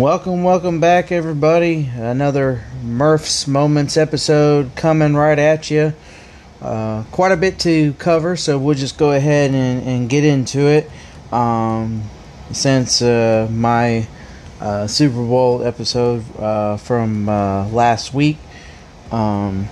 Welcome, welcome back, everybody. Another Murph's Moments episode coming right at you. Uh, quite a bit to cover, so we'll just go ahead and, and get into it. Um, since uh, my uh, Super Bowl episode uh, from uh, last week, um,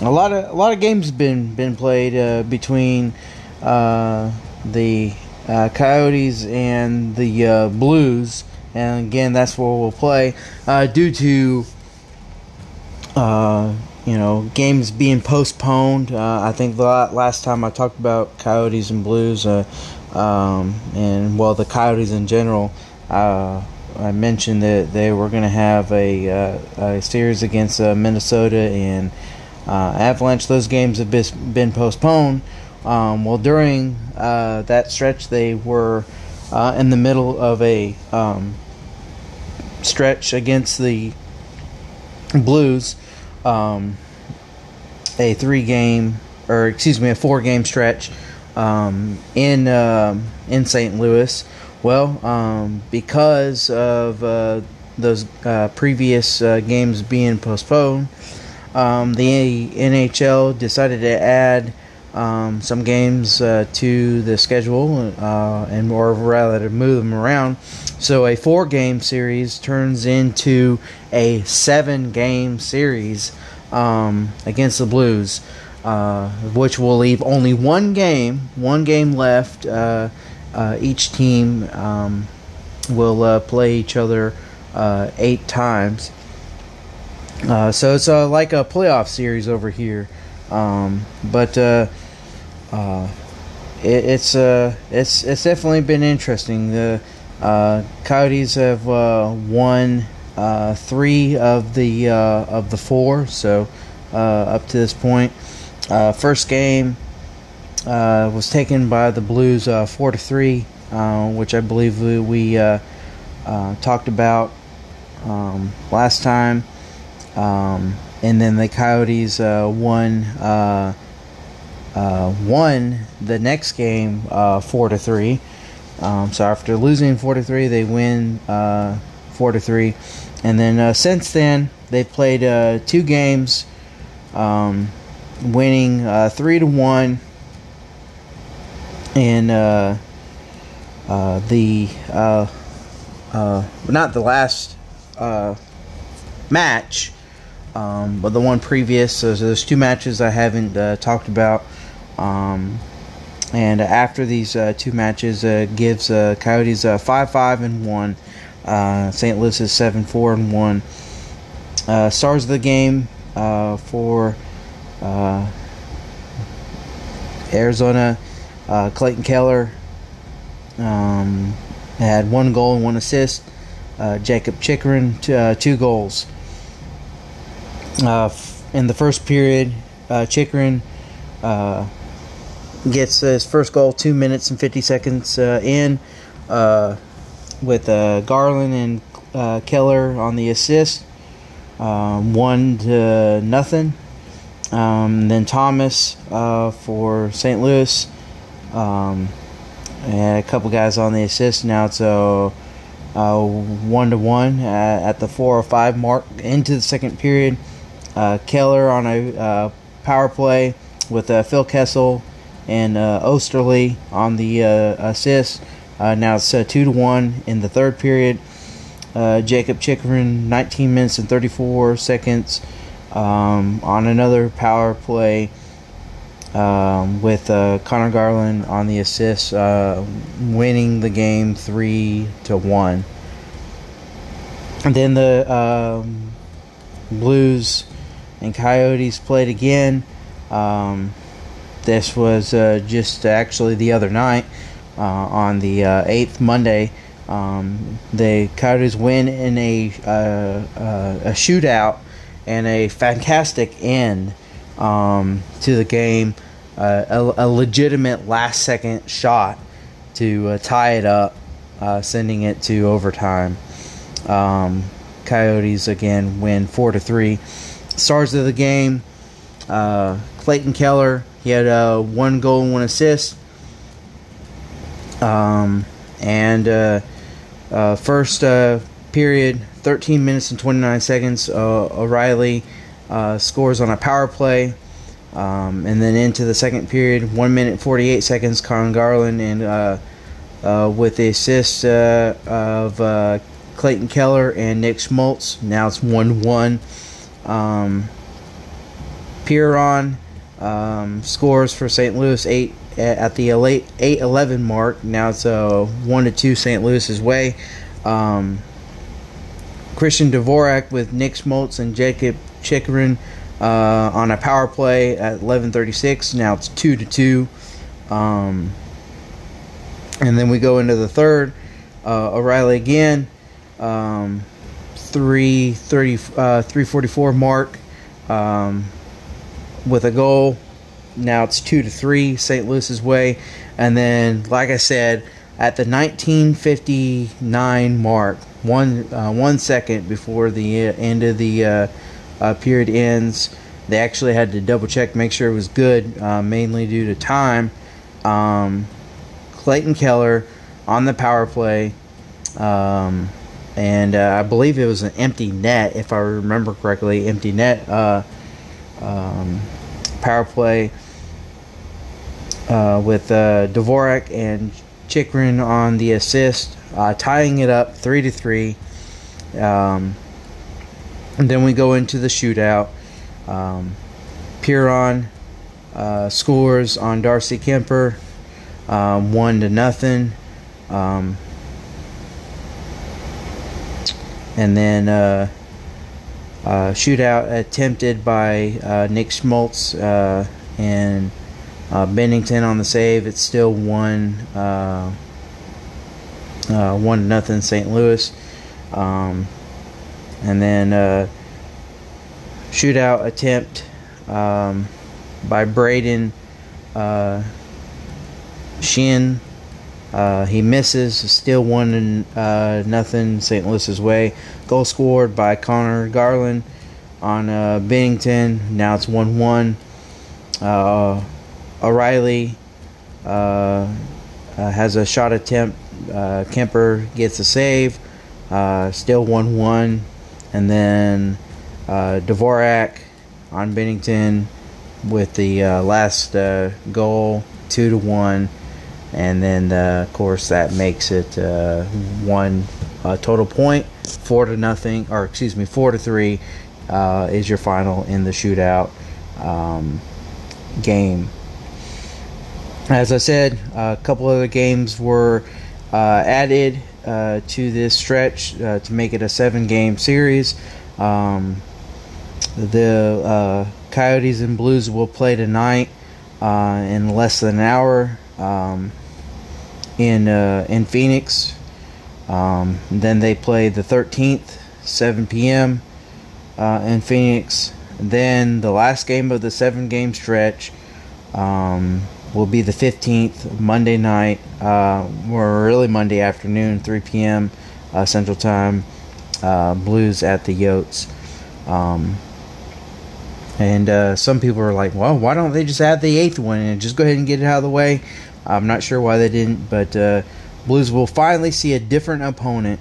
a lot of a lot of games been been played uh, between the Coyotes and the Blues and again, that's where we'll play. Uh, due to uh, you know games being postponed, uh, I think the last time I talked about Coyotes and Blues, uh, um, and well, the Coyotes in general. Uh, I mentioned that they were going to have a, uh, a, series against Minnesota and Avalanche. Those games have been postponed. Um, well, during that stretch, they were in the middle of a um, stretch against the Blues, um, a three game or excuse me, a four game stretch um, in uh, in St. Louis. Well, um, because of uh, those uh, previous uh, games being postponed, um, the NHL decided to add um, some games uh, to the schedule, uh, and more rather to move them around. So a four game series turns into a seven game series um, against the Blues, uh, which will leave only one game, one game left. Uh, uh, each team um, will uh, play each other eight times. so it's like a playoff series over here. Um, but uh, it, it's uh, it's it's definitely been interesting. The uh, Coyotes have uh, won uh, three of the uh, of the four, so uh, up to this point, uh, first game uh, was taken by the Blues uh, four to three, uh, which I believe we, we uh, uh, talked about um, last time, um, and then the Coyotes uh, won. Uh, won the next game uh, four to three. Um, so after losing four to three, they win uh, four to three, and then uh, since then they've played uh, two games, um, winning uh, three to one. And the not the last match, um, but the one previous. So there's two matches I haven't uh, talked about. Um, and after these uh, two matches, uh, gives uh, Coyotes uh, five five and one. Uh, St. Louis is seven four and one. Uh, stars of the game for Arizona, Clayton Keller um, had one goal and one assist. Jakob Chychrun t- two goals. in the first period, Chychrun gets his first goal two minutes and 50 seconds uh, in uh, with uh, Garland and uh, Keller on the assist. Um, one to nothing. Um, then Thomas uh, for St. Louis. Um, and a couple guys on the assist. Now it's a uh, one to one at the four or five mark into the second period. Keller on a power play with Phil Kessel and uh, Oesterle on the uh, assist. Uh, now it's uh, two to one in the third period. Uh, Jakob Chychrun, 19 minutes and 34 seconds um, on another power play um, with uh, Conor Garland on the assist, winning the game three to one. And then the um, Blues and Coyotes played again. Um, this was uh, just actually the other night uh, on the uh, 8th Monday. Um, the Coyotes win in a, uh, uh, a shootout and a fantastic end um, to the game. Uh, a, a, legitimate last second shot to tie it up, sending it to overtime. Um, Coyotes again win four to three. Stars of the game: Clayton Keller, he had uh, one goal and one assist. Um, and uh, uh, first uh, period, 13 minutes and 29 seconds. Uh, O'Reilly uh, scores on a power play. Um, and then into the second period, 1 minute 48 seconds, Con Garland and with the assist of Clayton Keller and Nick Schmaltz. Now it's 1 1. Um, Perron um, scores for St. Louis 8 at the 8 11 mark. Now it's a 1 to 2 St. Louis's way. Um, Christian Dvorak with Nick Schmaltz and Jakob Chychrun uh, on a power play at 11:36. Now it's two to two. Um, and then we go into the third. Uh, O'Reilly again, um, 330, uh, 344 mark um, with a goal. Now it's two to three, St. Louis's way. And then, like I said, at the 1959 mark, one uh, one second before the uh, end of the uh, uh, period ends, they actually had to double check, make sure it was good, uh, mainly due to time. Um, Clayton Keller on the power play, um, and uh, I believe it was an empty net, if I remember correctly, empty net um, power play. Uh, with uh, Dvorak and Chychrun on the assist, uh, tying it up three to three. Um, and then we go into the shootout. Um, Perron uh, scores on Darcy Kuemper, um, one to nothing. Um, and then uh, shootout attempted by uh, Nick Schmaltz uh, and uh, Binnington on the save. It's still one uh, uh, one nothing St. Louis, um, and then uh, shootout attempt um, by Brayden uh, Schenn. Uh, he misses, still one uh, nothing St. Louis's way. Goal scored by Conor Garland on uh, Binnington. Now it's one one. Uh, O'Reilly uh, uh, has a shot attempt. Kuemper gets a save. Still 1 1. And then Dvorak on Binnington with the last goal, 2 to 1. And then, of course, that makes it one total point, 4 to nothing, or excuse me, 4 to 3 is your final in the shootout um, game. As I said, a couple other games were uh, added uh, to this stretch uh, to make it a seven game series. Um, the uh, Coyotes and Blues will play tonight uh, in less than an hour um, in, uh, in Phoenix. Um, then they play the 13th, 7 p.m. in Phoenix. Then the last game of the seven game stretch. Um, will be the 15th, Monday night, uh, or really Monday afternoon, 3 p.m. Uh, Central Time. Uh, Blues at the Yotes. Um, and uh, some people are like, well, why don't they just add the eighth one and just go ahead and get it out of the way? I'm not sure why they didn't, but uh, Blues will finally see a different opponent.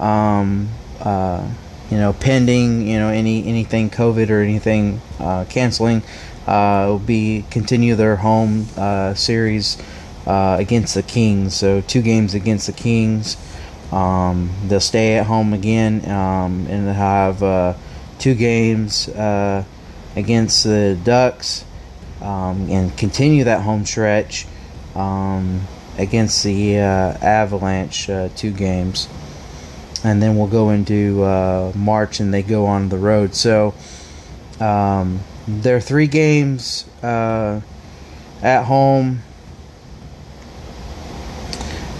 Um, uh, you know, pending you know any anything COVID or anything canceling uh, will be continue their home uh, series uh, against the Kings. So two games against the Kings. Um, they'll stay at home again um, and have uh, two games uh, against the Ducks um, and continue that home stretch um, against the uh, Avalanche. two games. And then we'll go into March and they go on the road. So um, their three games uh, at home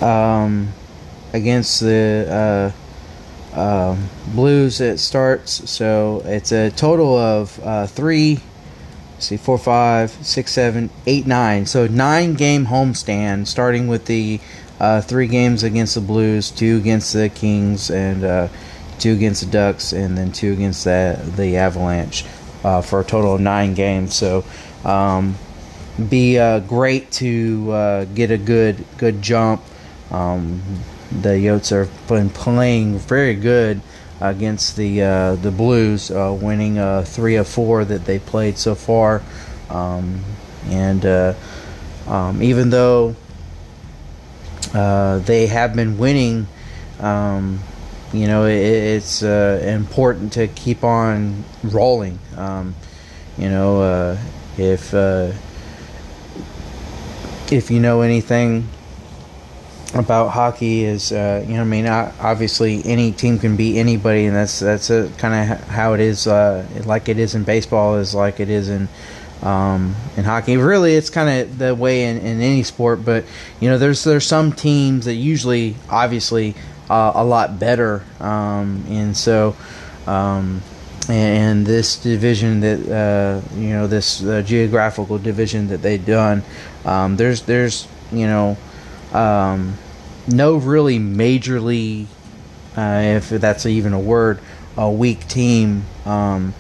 um, against the uh, uh, Blues. It starts so it's a total of uh, three. See four, five, six, seven, eight, nine. So nine game homestand, starting with the uh, three games against the Blues, two against the Kings, and uh, two against the Ducks, and then two against the the Avalanche uh, for a total of nine games. So, um, be uh, great to uh, get a good good jump. Um, the Yotes have been playing very good against the uh, the Blues, uh, winning uh, three of four that they played so far, um, and uh, um, even though uh, they have been winning. Um, you know, it, it's uh, important to keep on rolling. Um, you know, if if you know anything about hockey is uh, you know I mean obviously any team can beat anybody and that's that's kind of how it is uh, like it is in baseball is like it is in um, in hockey. Really it's kind of the way in, in any sport but you know there's there's some teams that usually obviously uh, a lot better um, and so um, and this division that uh, you know this uh, geographical division that they've done um, there's there's you know um, no really majorly, uh, if that's even a word, a weak team. Um,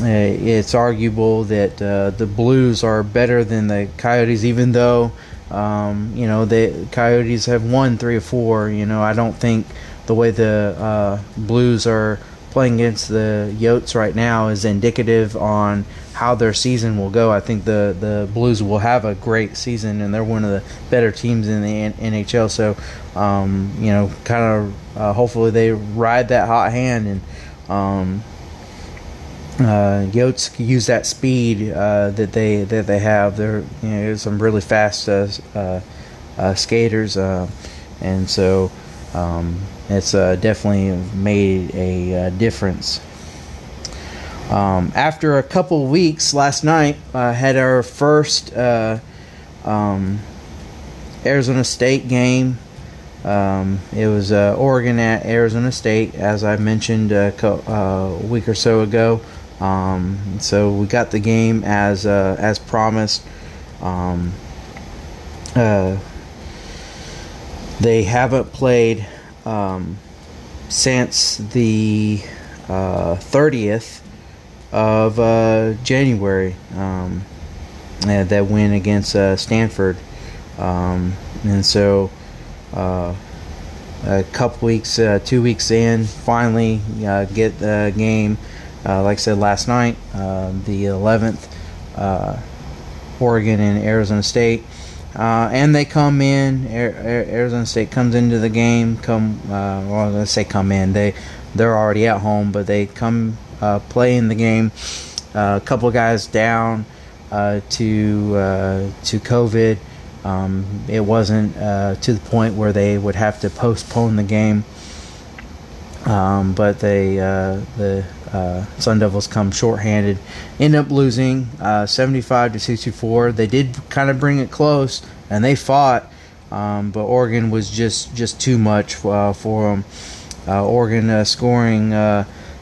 uh, it's arguable that uh, the Blues are better than the Coyotes, even though um, you know the Coyotes have won three or four. You know, I don't think the way the uh, Blues are playing against the Yotes right now is indicative on how their season will go. I think the the Blues will have a great season, and they're one of the better teams in the NHL. So, um, you know, kind of uh, hopefully they ride that hot hand and. Um, uh, Yotes use that speed uh, that they that they have. They're you know some really fast uh, uh, uh skaters, uh, and so um, it's definitely made a difference um, after a couple weeks, last night I had our first uh, um, Arizona State game. Um, it was uh, Oregon at Arizona State, as I mentioned a, co- uh, a week or so ago. Um, so we got the game as uh, as promised. Um, uh, they haven't played um, since the uh, thirtieth of uh, January. Um, that win against uh, Stanford, um, and so uh, a couple weeks, uh, two weeks in, finally uh, get the game. Uh, like I said last night, the 11th, Oregon and Arizona State. and they come in. Arizona State comes into the game. Come, well, let's say come in. They they're already at home, but they come uh, play the game. Uh, a couple guys down uh, to to COVID. Um, it wasn't to the point where they would have to postpone the game. Um, but they uh, the uh, Sun Devils come shorthanded, end up losing uh, 75 to 64. They did kind of bring it close, and they fought, um, but Oregon was just just too much for them. Oregon scoring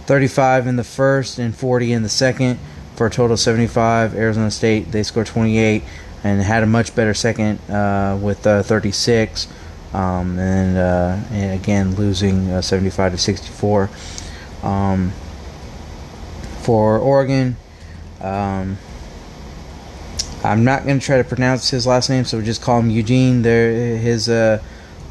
35 in the first and 40 in the second for a total of 75. Arizona State they scored 28 and had a much better second uh, with uh, 36. Um, and, uh, and, again losing uh, 75 to 64. Um, for Oregon, um, I'm not going to try to pronounce his last name, so we just call him Eugene. There, his uh,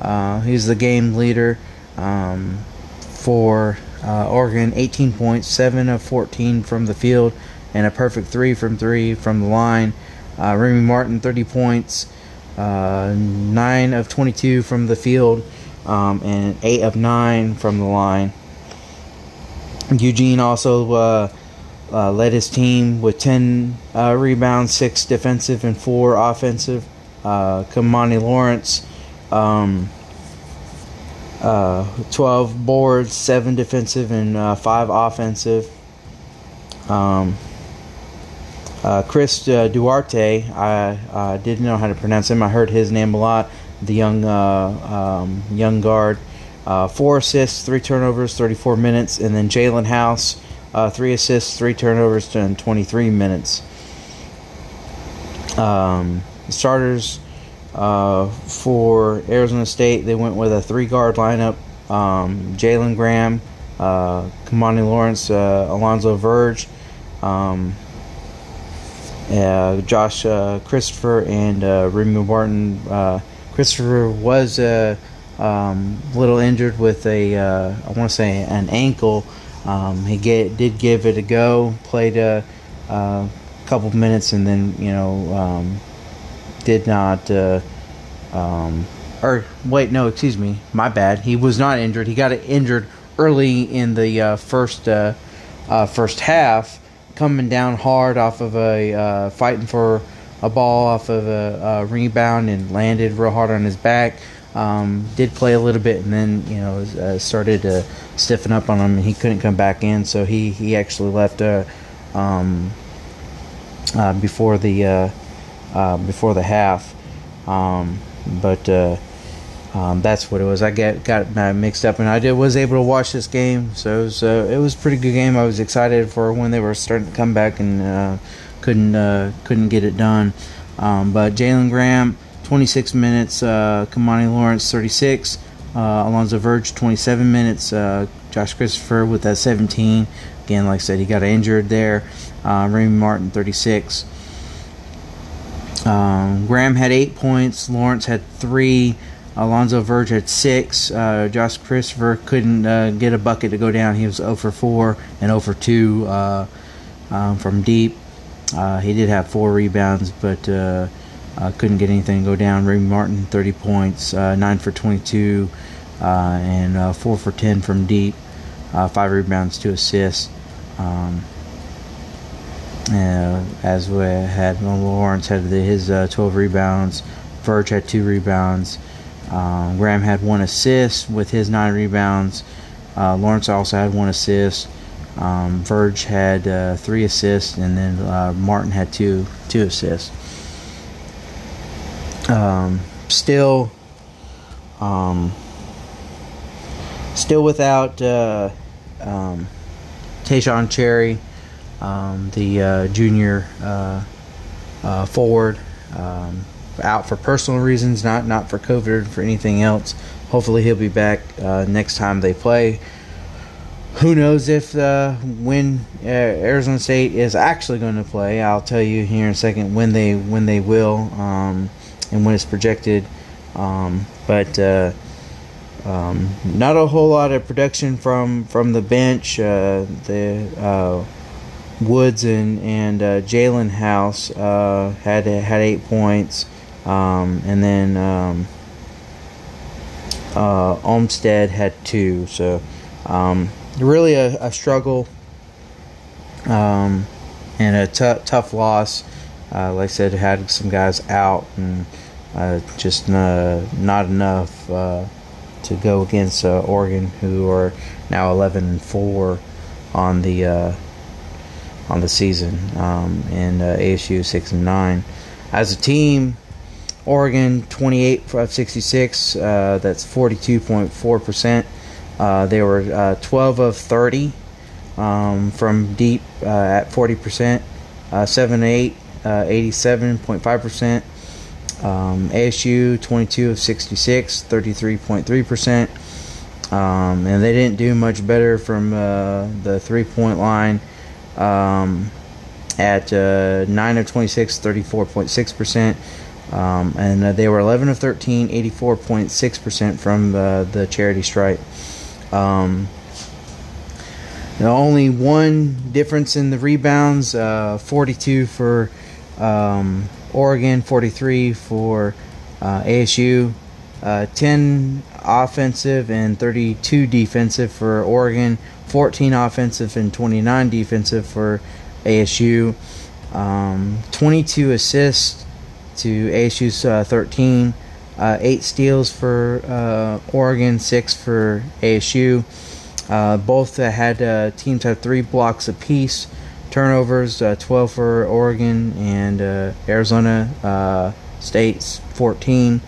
uh, he's the game leader um, for uh, Oregon 18 points, 7 of 14 from the field, and a perfect 3 from 3 from the line. Uh, Remy Martin 30 points, uh, 9 of 22 from the field, um, and 8 of 9 from the line. Eugene also uh, uh, led his team with 10 uh, rebounds, 6 defensive, and 4 offensive. Kimani Lawrence. Um, uh, 12 boards, 7 defensive, and uh, 5 offensive. Um, uh, Chris uh, Duarte, I didn't know how to pronounce him. I heard his name a lot. The young uh, um, young guard, uh, four assists, three turnovers, 34 minutes, and then Jaelen House, three assists, three turnovers, and 23 minutes. Um, starters uh, for Arizona State, they went with a three guard lineup um, Jalen Graham, uh, Kimani Lawrence, uh, Alonzo Verge, um, uh, Josh uh, Christopher, and uh, Remy Martin. Uh, Christopher was uh, um, little injured with a I want to say an ankle. Um, he get, did give it a go, played a, a couple minutes, and then you know um, did not. Uh, um, or wait, no, excuse me, my bad. He was not injured. He got injured early in the uh, first uh, uh, first half, coming down hard off of a uh, fighting for a ball off of a, a, rebound and landed real hard on his back. Um, did play a little bit and then you know uh, started to stiffen up on him and he couldn't come back in, so he he actually left uh, um, before the before the half. Um, but um, that's what it was. I get got mixed up, and I did was able to watch this game, so it was uh, it was a pretty good game. I was excited for when they were starting to come back and uh, couldn't uh, couldn't get it done. Um, but Jalen Graham, 26 minutes. Uh, Kimani Lawrence, 36. Uh, Alonzo Verge, 27 minutes. Uh, Josh Christopher with that 17. Again, like I said, he got injured there. Uh, Martin, 36. Um, Graham had eight points. Lawrence had three. Alonzo Verge had six. Uh, Josh Christopher couldn't uh, get a bucket to go down. He was 0 for 4 and 0 for 2 uh, um, from deep. Uh, he did have four rebounds, but uh, uh, couldn't get anything to go down. Ray Martin, 30 points, 9 for 22, and 4 for 10 from deep. 5 rebounds, 2 assists. Um, as we had Lawrence had his 12 rebounds. Verge had 2 rebounds. Um, Graham had one assist with his nine rebounds. Uh, Lawrence also had one assist. Um, Verge had uh, three assists, and then uh, Martin had two two assists. Um, still, um, still without uh, um, Taeshon Cherry, um, the uh, junior uh, forward. Um, out for personal reasons, not not for COVID or for anything else. Hopefully, he'll be back uh, next time they play. Who knows if uh, when uh, Arizona State is actually going to play? I'll tell you here in a second when they when they will um, and when it's projected. Um, but uh, um, not a whole lot of production from from the bench. Uh, the uh, Woods and and Jaelen House had had eight points. Um, and then um, uh, Olmstead had two. So um, really a, a struggle um, and a t- tough loss. Uh, like I said, had some guys out and uh, just uh, not enough uh, to go against uh, Oregon, who are now 11 and four on the on the season, um, and ASU six and nine. As a team, Oregon 28 of 66. Uh, that's 42.4 percent. Uh, they were uh, 12 of 30 um, from deep uh, at 40 percent. Uh, 7 8, 87.5 percent. Um, ASU 22 of 66, 33.3 percent. Um, and they didn't do much better from uh, the three point line um, at 9 of 26, 34.6 percent. Um, and uh, they were 11 of 13, 84.6% from the, the charity stripe. Um, only one difference in the rebounds uh, 42 for um, Oregon, 43 for uh, ASU, uh, 10 offensive and 32 defensive for Oregon, 14 offensive and 29 defensive for ASU, um, 22 assists to ASU's uh, 13. Uh, eight steals for uh, Oregon, six for ASU. Uh, both had uh, teams had three blocks apiece. Turnovers, uh, 12 for Oregon and Arizona State's 14.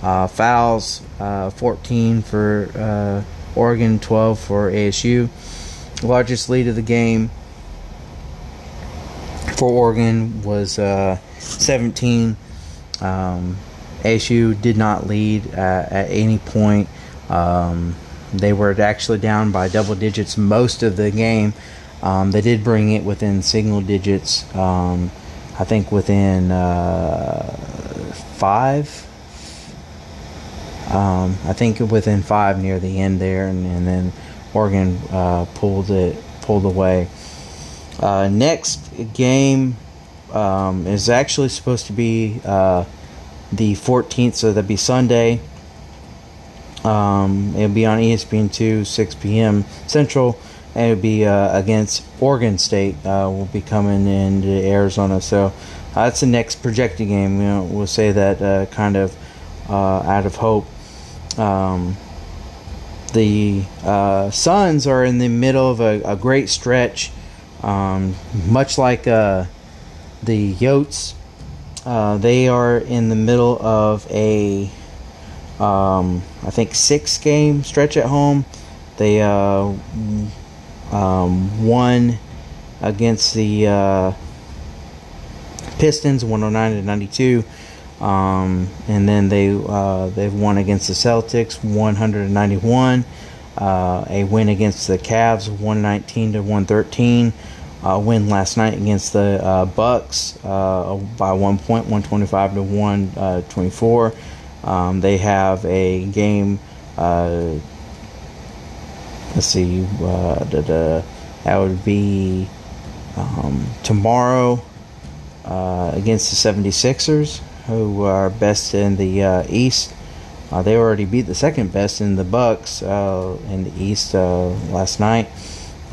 fouls, 14 for Oregon, 12 for ASU. Largest lead of the game for Oregon was 17. Um, ASU did not lead uh, at any point. Um, they were actually down by double digits most of the game. Um, they did bring it within single digits. Um, I think within uh, five. Um, I think within five near the end there, and, and then Oregon uh, pulled it pulled away. Uh, next game um, is actually supposed to be uh, the 14th, so that'd be Sunday. Um, it'll be on ESPN2, 6 p.m. Central, and it'll be uh, against Oregon State. Uh, will be coming into Arizona, so uh, that's the next projected game. You know, we'll say that kind of out of hope. Um, the uh, Suns are in the middle of a, a great stretch, um, much like the Yotes. they are in the middle of a um, I think six game stretch at home. They uh, um, won against the uh, Pistons, 109 to 92. Um, and then they uh, they've won against the Celtics, 191. Uh, a win against the Cavs, 119 to 113. Uh, win last night against the uh, Bucks uh, by one point, 125 to 124. Um, they have a game. Uh, let's see. Uh, that would be um, tomorrow uh, against the 76ers, who are best in the uh, East. Uh, they already beat the second best in the Bucks uh, in the East last night.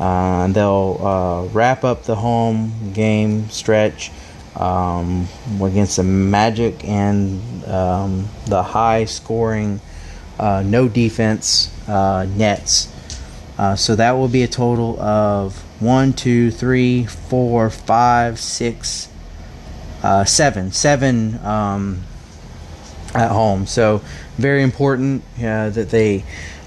and they'll wrap up the home game stretch um, against the Magic and um, the high scoring, uh, no defense uh, Nets. Uh, so that will be a total of one, two, three, four, five, six, uh, seven, seven um, at home. So very important uh, that they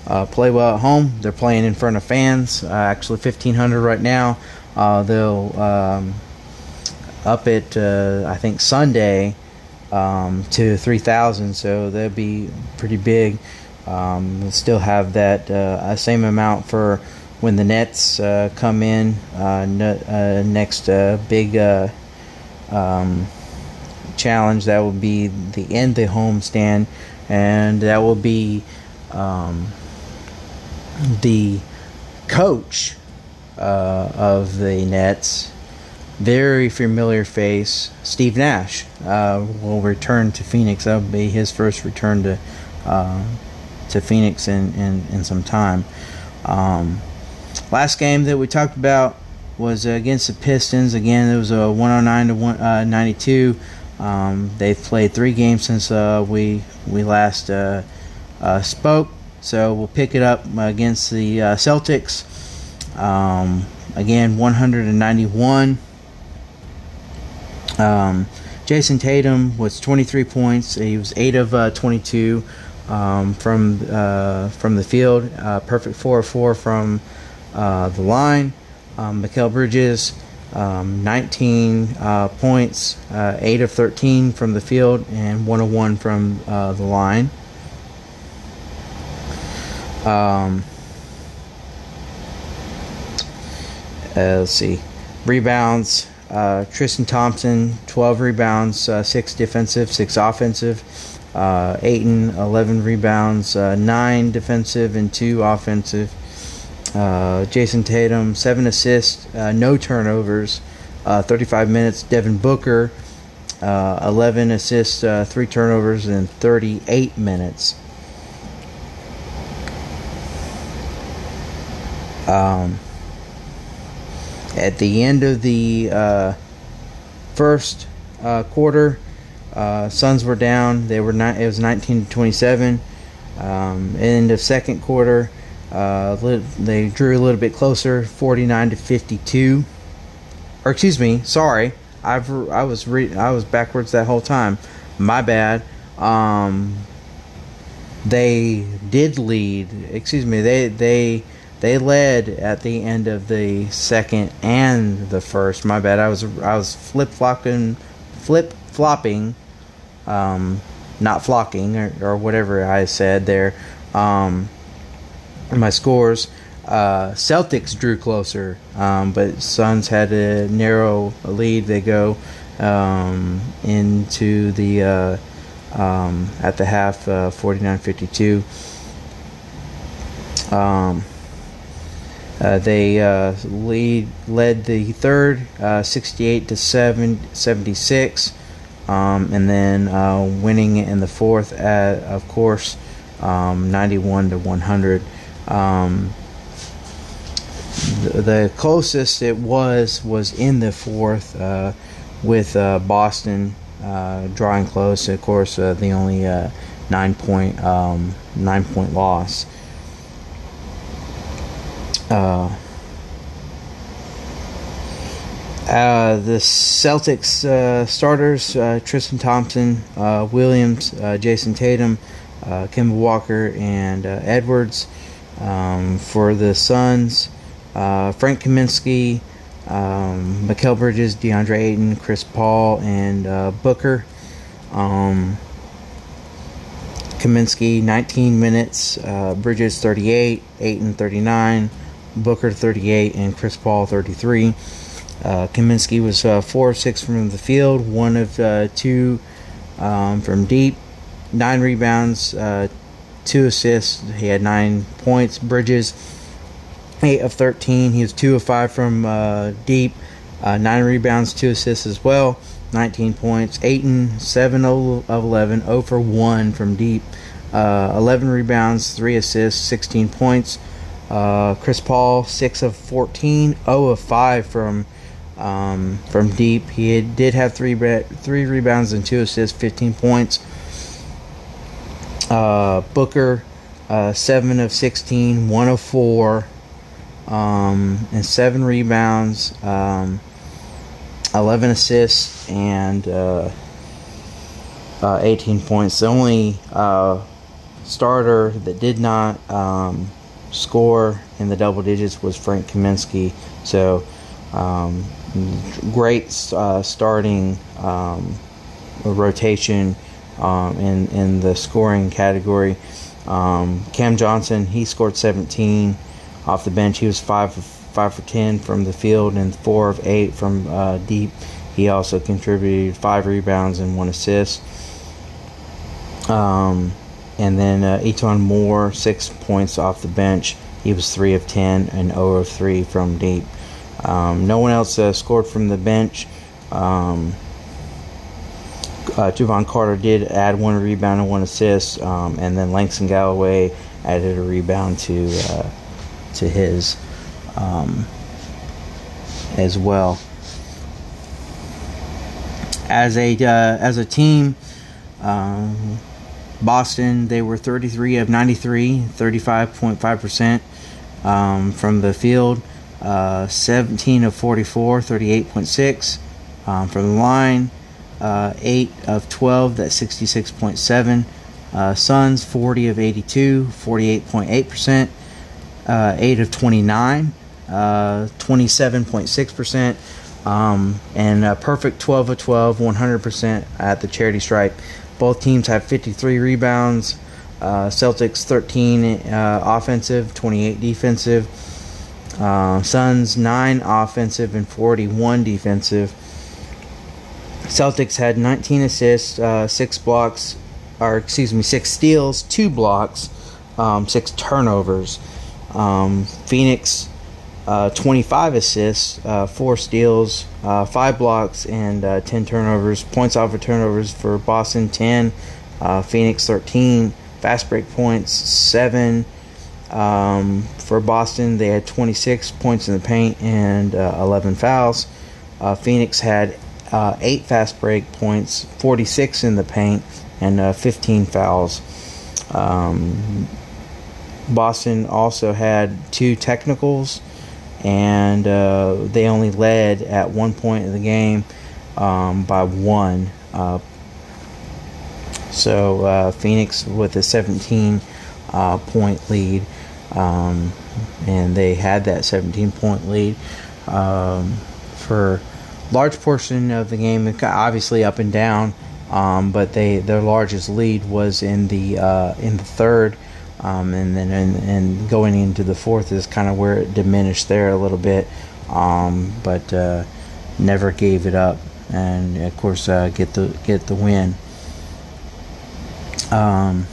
uh, play well at home. They're playing in front of fans, actually 1,500 right now. they'll um, up it. uh, I think Sunday um, to 3,000, so that'd be pretty big. Um, we'll still have that uh, same amount for when the Nets uh, come in uh, uh, next uh, big um, challenge. That will be the end the homestand, and that will be um, the coach of the Nets very familiar face, Steve Nash, uh, will return to Phoenix. That'll be his first return to uh, to Phoenix in, in, in some time. Um, last game that we talked about was against the Pistons. Again, it was a 109 to 192. Uh, um, they've played three games since uh, we we last uh, uh, spoke. So we'll pick it up against the Celtics. Um, again, 191 um, Jayson Tatum was 23 points. He was 8 of uh, 22 um, from uh, from the field. Uh, perfect 4 of 4 from uh, the line. Um, Bridges, um, 19 uh, points, uh, 8 of 13 from the field, and 101 from the line. Um, let's see. Rebounds. Uh, Tristan Thompson, 12 rebounds, uh, 6 defensive, 6 offensive. Uh, Ayton, 11 rebounds, uh, 9 defensive, and 2 offensive. Uh, Jayson Tatum, 7 assists, uh, no turnovers, 35 minutes. Devin Booker, 11 assists, 3 turnovers, in 38 minutes. Um, at the end of the uh, first uh, quarter, uh, Suns were down. They were not. It was 19 to 27. Um, end of second quarter, uh, they drew a little bit closer, 49 to 52. Or excuse me, sorry, I've I was re- I was backwards that whole time. My bad. Um, they did lead. Excuse me. They they they led at the end of the second and the first. My bad. I was I was flip flopping, flip flopping, um, not flocking or, or, whatever I said there. Um, my scores. Uh, Celtics drew closer, um, but Suns had a narrow lead. They go um, into the uh, um, at the half, uh, 49-52. Um, uh, they uh, lead led the third, uh, 68 to 7, 76, um, and then uh, winning in the fourth, at, of course, um, 91 to 100. Um, the, the, closest it was was in the fourth, uh, with uh, Boston drawing close. Of course, the only nine point um, nine point loss. Uh, uh, the Celtics uh, starters: uh, Tristan Thompson, uh, Williams, uh, Jayson Tatum, Kemba Walker, and Edwards. Um, for the Suns, Frank Kaminsky, um, Mikal Bridges, DeAndre Ayton, Chris Paul, and Booker. Um, Kaminsky 19 minutes, Bridges 38, Ayton 39. Booker 38, and Chris Paul 33. Uh, Kaminsky was uh, 4 of 6 from the field, 1 of uh, 2 um, from deep, 9 rebounds, uh, 2 assists. He had 9 points. Bridges, 8 of 13. He was 2 of 5 from uh, deep, uh, 9 rebounds, 2 assists as well, 19 points. Ayton, 7 of 11, 0 for 1 from deep, 11 rebounds, 3 assists, 16 points. Uh, Chris Paul, six of 14, 0 of 5 from um, from deep. He had, did have three re- three rebounds and two assists, 15 points. Uh, Booker, uh, seven of 16, one of four, um, and seven rebounds, um, 11 assists, and uh, uh, 18 points. The only uh, starter that did not um, score in the double digits was Frank Kaminsky. So, um, great uh, starting um, rotation um, in in the scoring category. Um, Cam Johnson he scored 17 off the bench. He was five for, five for 10 from the field and four of eight from uh, deep. He also contributed five rebounds and one assist. Um, and then uh, E'Twaun Moore, six points off the bench. He was 3 of 10 and 0 of 3 from deep. Um, no one else uh, scored from the bench. Um, uh, Jevon Carter did add one rebound and one assist, um, and then Langston Galloway added a rebound to uh, to his um, as well. As a uh, as a team, um, Boston, they were 33 of 93, 35.5% um, from the field, uh, 17 of 44, 38.6 um, from the line, uh, 8 of 12, that's 66.7. Uh, Suns, 40 of 82, 48.8%. Uh, 8 of 29, 27.6%. Uh, um, and a perfect 12 of 12, 100% at the charity stripe. Both teams have 53 rebounds. Uh, Celtics 13 uh, offensive, 28 defensive. Uh, Suns 9 offensive and 41 defensive. Celtics had 19 assists, uh, 6 blocks, or excuse me, 6 steals, 2 blocks, um, 6 turnovers. Um, Phoenix uh, 25 assists, uh, 4 steals, uh, 5 blocks, and uh, 10 turnovers. Points off of turnovers for Boston 10, uh, Phoenix 13. Fast break points 7. Um, for Boston, they had 26 points in the paint and 11 fouls. Phoenix had 8 fast break points, 46 in the paint, and 15 fouls. Um, Boston also had two technicals and uh, they only led at one point in the game um, by one. Uh, so uh, Phoenix with a 17 uh, point lead, um, and they had that 17 point lead um, for large portion of the game. Obviously up and down, um, but they their largest lead was in the uh, in the third. Um, and then and, and, going into the fourth is kind of where it diminished there a little bit, um, but uh, never gave it up, and of course uh, get the get the win. Um,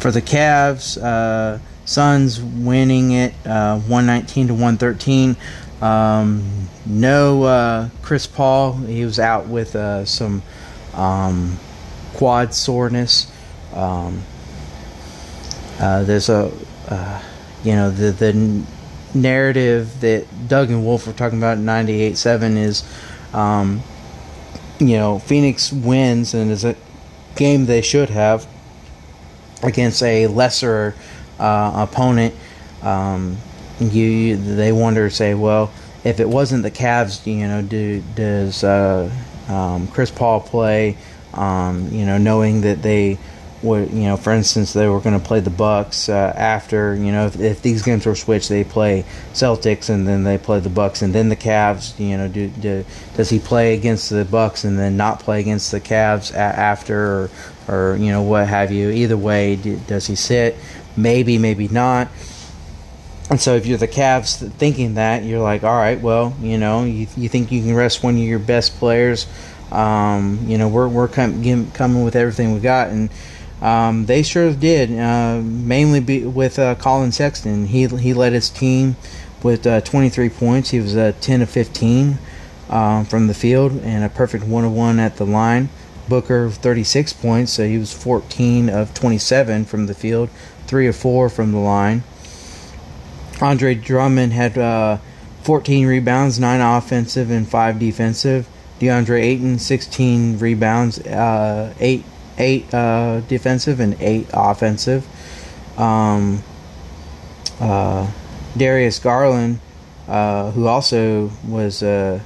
for the Cavs, uh, Suns winning it uh, 119 to 113. Um, no uh, Chris Paul. He was out with uh, some um, quad soreness. Um, uh, there's a, uh, you know, the the narrative that Doug and Wolf were talking about in 98-7 is, um, you know, Phoenix wins and is a game they should have against a lesser uh, opponent. Um, you they wonder say, well, if it wasn't the Cavs, you know, do does uh, um, Chris Paul play? Um, you know, knowing that they would, you know, for instance, they were going to play the Bucks uh, after, you know, if, if, these games were switched, they play Celtics and then they play the Bucks and then the Cavs. You know, do, do does he play against the Bucks and then not play against the Cavs a- after, or, or you know, what have you? Either way, do, does he sit? Maybe, maybe not. And so if you're the Cavs thinking that, you're like, all right, well, you know, you, you think you can rest one of your best players. Um, you know, we're, we're com- coming with everything we got. And um, they sure did, uh, mainly with uh, Collin Sexton. He, he led his team with uh, 23 points. He was uh, 10 of 15 um, from the field and a perfect 1 of 1 at the line. Booker 36 points, so he was 14 of 27 from the field, 3 of 4 from the line. Andre Drummond had uh, 14 rebounds, 9 offensive and 5 defensive. DeAndre Ayton, 16 rebounds, uh, 8, eight uh, defensive and 8 offensive. Um, uh, Darius Garland, uh, who also was uh,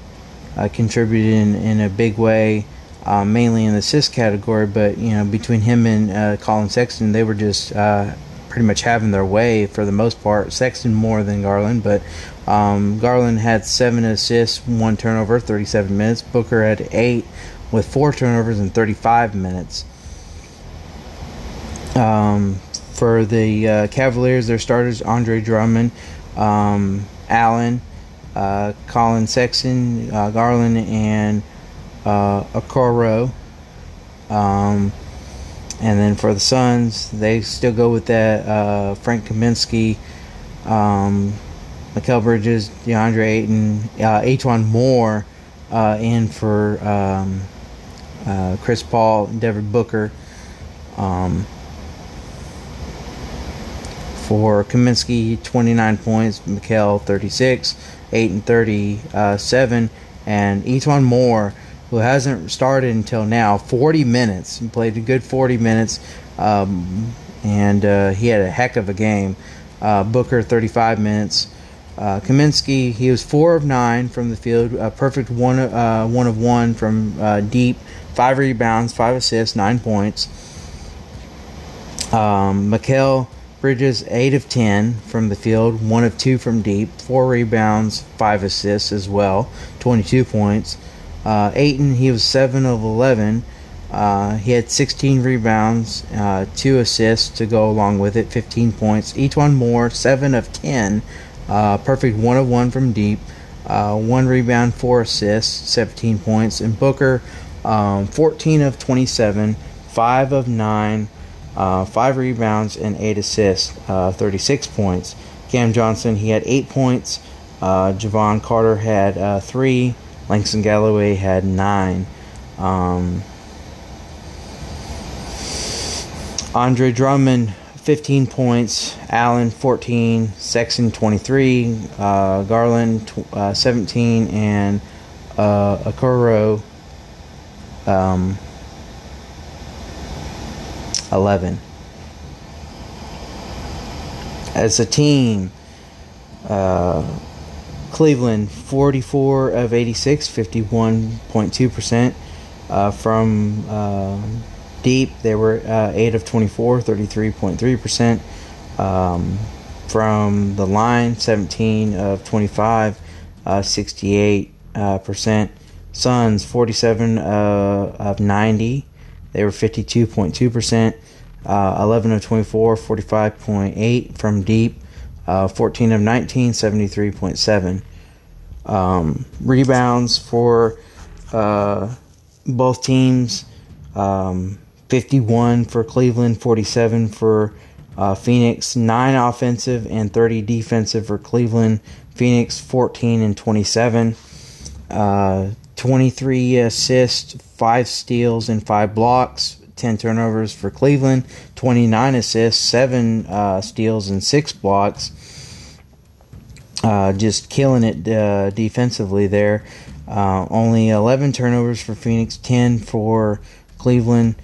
contributed in, in a big way, mainly in the assist category, but you know between him and Collin Sexton, they were just pretty much having their way for the most part. Sexton more than Garland, but um, Garland had seven assists, one turnover, 37 minutes. Booker had eight with four turnovers in 35 minutes. Um, for the uh, Cavaliers, their starters Andre Drummond, um, Allen, uh, Collin Sexton, uh, Garland, and uh, Okoro. Um, and then for the Suns, they still go with that uh, Frank Kaminsky, um, Mikal Bridges, DeAndre Ayton, uh, E'Twaun Moore uh, in for um, uh, Chris Paul, Devin Booker. Um, for Kaminsky, 29 points, Mikal 36, Ayton 37, and E'Twaun Moore who hasn't started until now, 40 minutes. He played a good 40 minutes, um, and uh, he had a heck of a game. Uh, Booker, 35 minutes. Uh, Kaminsky, he was four of nine from the field, a perfect one, uh, one of one from uh, deep, five rebounds, five assists, nine points. Um, Bridges, eight of ten from the field, one of two from deep, four rebounds, five assists as well, 22 points. Uh, Ayton, he was 7 of 11. Uh, he had 16 rebounds, uh, 2 assists to go along with it, 15 points. E'Twaun Moore, 7 of 10. Uh, perfect 1 of 1 from deep. Uh, 1 rebound, 4 assists, 17 points. And Booker, um, 14 of 27, 5 of 9, uh, 5 rebounds, and 8 assists, 36 points. Cam Johnson, he had 8 points. Jevon Carter had 3. Langston Galloway had nine. Um, Andre Drummond, 15 points. Allen, 14. Sexton, 23. Uh, Garland, uh, 17. And uh, Okoro, um, 11. As a team, uh, Cleveland, 44 of 86, 51.2%. Uh, from uh, deep, they were uh, 8 of 24, 33.3%. Um, from the line, 17 of 25, 68%. Uh, Suns, 47 uh, of 90, they were 52.2%. Uh, 11 of 24, 45.8 from deep uh, 14 of 19, 73.7. Um, rebounds for uh, both teams um, 51 for Cleveland, 47 for uh, Phoenix, 9 offensive and 30 defensive for Cleveland. Phoenix, 14 and 27. Uh, 23 assists, 5 steals, and 5 blocks. 10 turnovers for Cleveland, 29 assists, 7 uh, steals, and 6 blocks. Uh, just killing it uh, defensively there. Uh, only 11 turnovers for Phoenix, 10 for Cleveland.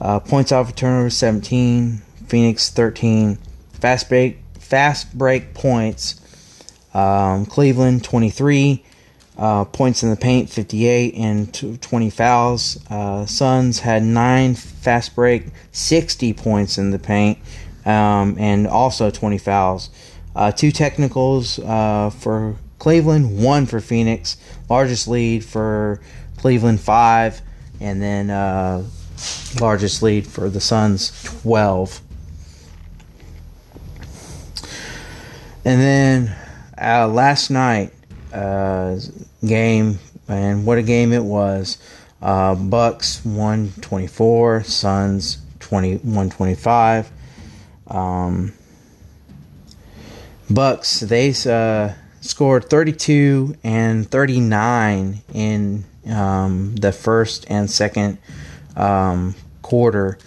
Uh, points off of turnovers, 17. Phoenix, 13. Fast break, fast break points. Um, Cleveland, 23. Uh, points in the paint, 58, and 20 fouls. Uh, Suns had 9 fast break, 60 points in the paint, um, and also 20 fouls. Uh, two technicals uh, for Cleveland, one for Phoenix. Largest lead for Cleveland, 5, and then uh, largest lead for the Suns, 12. And then uh, last night, uh, game, and what a game it was. Uh, Bucks 124, Suns 20, 125. Um, Bucks, they uh, scored 32 and 39 in um, the first and second um, quarter.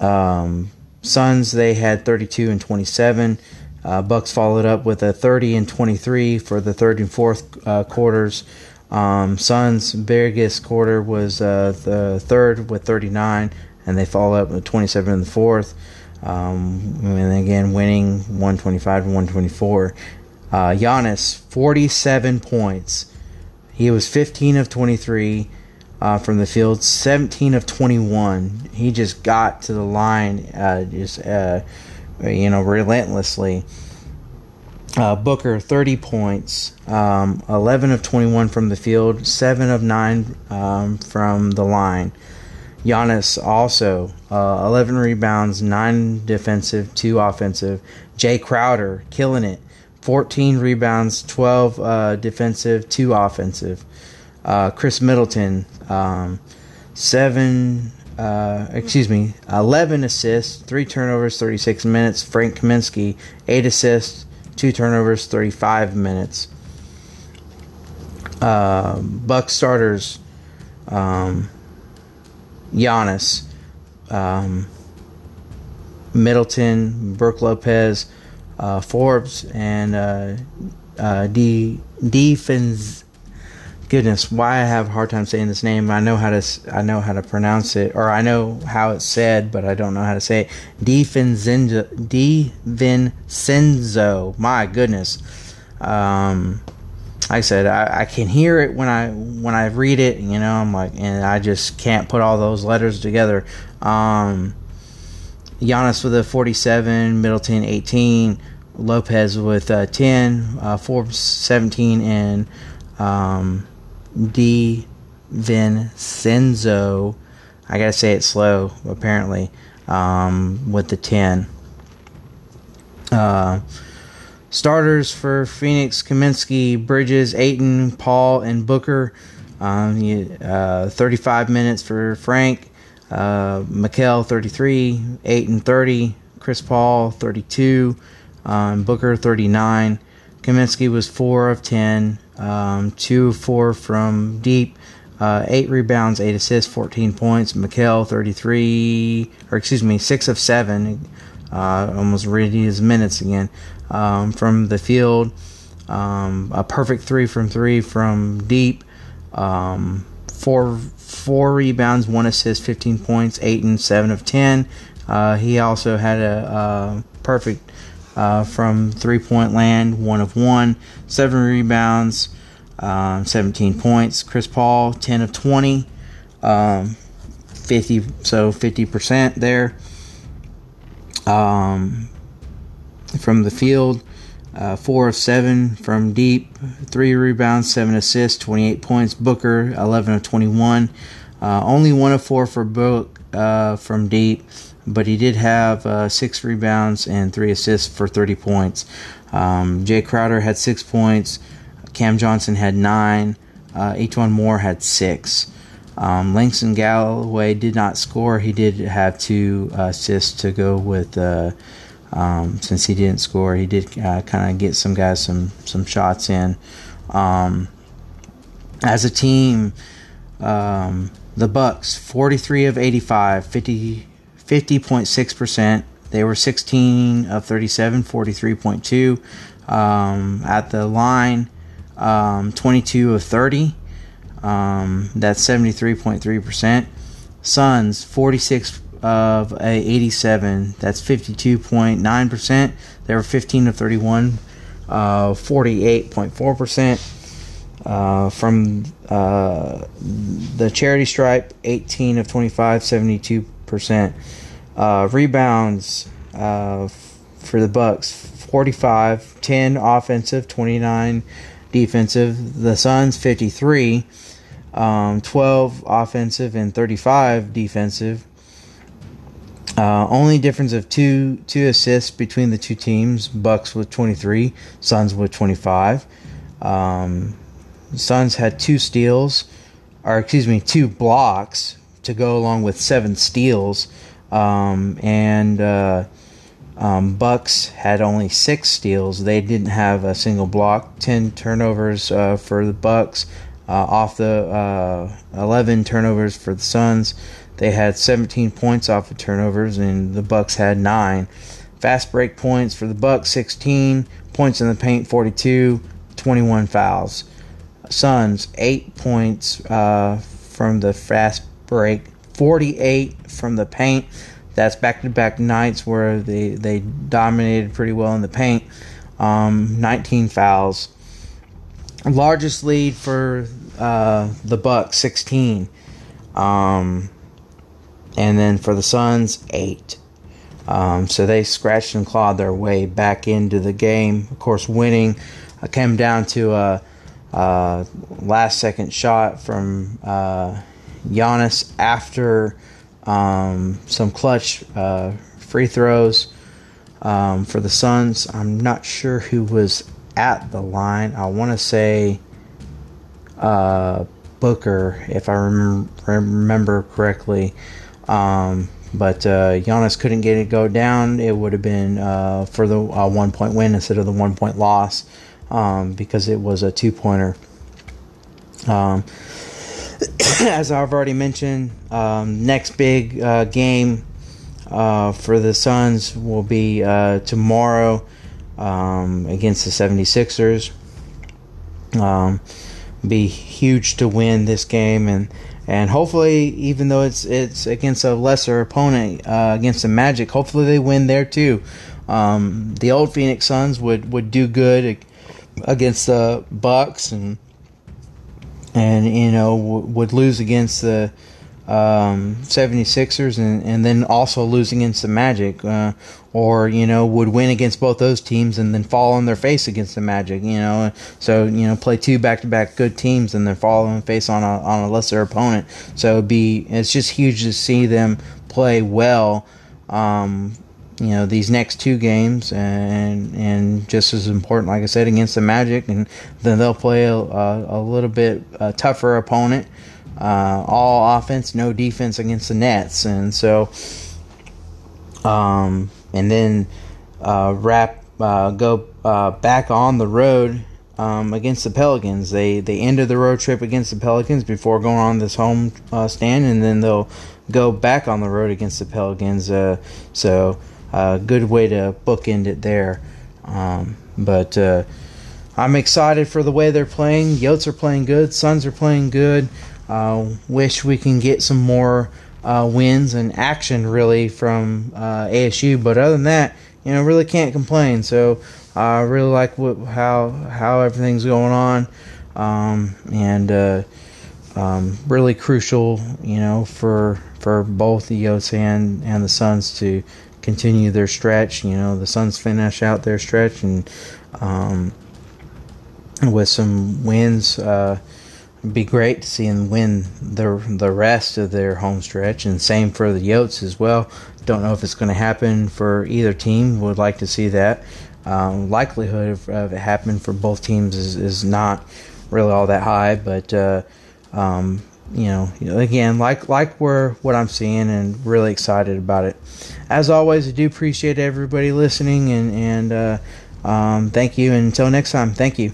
Um, Suns, they had 32 and 27. Uh, Bucks followed up with a 30 and 23 for the third and fourth uh, quarters. Um, Suns' biggest quarter was uh, the third with 39, and they followed up with 27 in the fourth. Um, and again, winning 125 and 124. Uh, Giannis, 47 points. He was 15 of 23 uh, from the field, 17 of 21. He just got to the line, uh, just uh, you know, relentlessly. Uh, Booker, 30 points, um, 11 of 21 from the field, 7 of 9 um, from the line. Giannis also, uh, 11 rebounds, 9 defensive, 2 offensive. Jae Crowder, killing it, 14 rebounds, 12 uh, defensive, 2 offensive. Uh, Khris Middleton, um, 7 uh, excuse me, 11 assists, 3 turnovers, 36 minutes. Frank Kaminsky, 8 assists, 2 turnovers, 35 minutes. Uh, Buck starters, um, Giannis, um, Middleton, Brook Lopez, uh, Forbes, and uh, uh, D. Defense goodness, why I have a hard time saying this name. I know how to I know how to pronounce it, or I know how it's said, but I don't know how to say it. DiVincenzo. DiVincenzo. My goodness. Um, like I said, I, I can hear it when I when I read it. You know, I'm like, and I just can't put all those letters together. Um, Giannis with a 47, Middleton 18, Lopez with uh, 10, uh, Forbes 17, and um, Di Vincenzo. I gotta say it slow, apparently, um, with the 10. Uh, starters for Phoenix, Kaminsky, Bridges, Ayton, Paul, and Booker. Um, uh, 35 minutes for Frank. Uh, Mikal, 33. Ayton, 30. Chris Paul, 32. Um, Booker, 39. Kaminsky was 4 of 10 um, two four from deep, uh, eight rebounds, eight assists, 14 points. Mikal 33, or excuse me, six of seven, uh, almost reading his minutes again um, from the field. Um, a perfect three from three from deep. Um, four four rebounds, one assist, 15 points, eight and seven of 10. Uh, he also had a, a perfect uh, from three point land, one of one, seven rebounds, um, 17 points. Chris Paul, 10 of 20, um, 50, so 50% there. Um, from the field, uh, four of seven from deep, three rebounds, seven assists, 28 points. Booker, 11 of 21. Uh, only one of four for Book uh, from deep, but he did have uh, six rebounds and three assists for 30 points. Um, Jae Crowder had six points. Cam Johnson had nine. Uh, E'Twaun Moore had six. Um, Langston Galloway did not score. He did have two uh, assists to go with. Uh, um, since he didn't score, he did uh, kind of get some guys some some shots in. Um, as a team, um, the Bucks 43 of 85, 50 50.6 percent. They were 16 of 37, 43.2. Um, at the line, um, 22 of 30. Um, that's 73.3%. Suns, 46 of a 87. That's 52.9%. They were 15 of 31, uh, 48.4%. Uh, from uh, the charity stripe, 18 of 25, 72%. Uh, rebounds uh, for the Bucks, 45, 10 offensive, 29 defensive. The Suns, 53, um, 12 offensive and 35 defensive. Uh, only difference of two two assists between the two teams. Bucks with 23, Suns with 25. Um, Suns had two steals, or excuse me, two blocks to go along with seven steals. Um, and uh, um, Bucks had only six steals. They didn't have a single block. Ten turnovers uh, for the Bucks. Uh, off the uh, 11 turnovers for the Suns. They had 17 points off of turnovers, and the Bucks had nine. Fast break points for the Bucks, 16 points in the paint, 42, 21 fouls. Suns, eight points uh, from the fast break, 48 from the paint. That's back to back nights where they, they dominated pretty well in the paint. Um, 19 fouls. Largest lead for uh, the Bucks, 16. Um, and then for the Suns, 8. Um, so they scratched and clawed their way back into the game. Of course, winning uh, came down to a, a last second shot from uh, Giannis after um, some clutch uh, free throws um, for the Suns. I'm not sure who was at the line. I want to say uh, Booker, if I rem- remember correctly. Um, but uh, Giannis couldn't get it go down. It would have been uh, for the uh, one point win instead of the one point loss um, because it was a two pointer. Um, as I've already mentioned, um, next big uh, game uh, for the Suns will be uh, tomorrow um, against the 76ers. Um, be huge to win this game and and hopefully even though it's it's against a lesser opponent uh, against the Magic, hopefully they win there too. Um, the old Phoenix Suns would would do good against the Bucks and and you know w- would lose against the um, 76ers and, and then also lose against the Magic, uh, or you know would win against both those teams and then fall on their face against the Magic. You know, so you know play two back to back good teams and then fall on face on a on a lesser opponent. So it'd be it's just huge to see them play well. Um, you know these next two games and and just as important like i said against the magic and then they'll play a, a, a little bit a tougher opponent uh, all offense no defense against the nets and so um, and then uh, wrap uh, go uh, back on the road um, against the Pelicans. They they ended the road trip against the Pelicans before going on this home uh, stand, and then they'll go back on the road against the Pelicans. Uh, so a good way to bookend it there. Um, but uh, I'm excited for the way they're playing. Yotes are playing good. Suns are playing good. Uh, wish we can get some more uh, wins and action really from uh, ASU. But other than that, you know, really can't complain. So I really like what, how how everything's going on, um, and uh, um, really crucial, you know, for for both the Yotes and and the Suns to continue their stretch. You know, the Suns finish out their stretch and um, with some wins. Uh, be great to see them win the the rest of their home stretch, and same for the Yotes as well. Don't know if it's going to happen for either team. Would like to see that. Um, likelihood of, of, it happening for both teams is, is not really all that high, but uh, um, you know, again, like like we're what I'm seeing, and really excited about it. As always, I do appreciate everybody listening, and and uh, um, thank you. Until next time, thank you.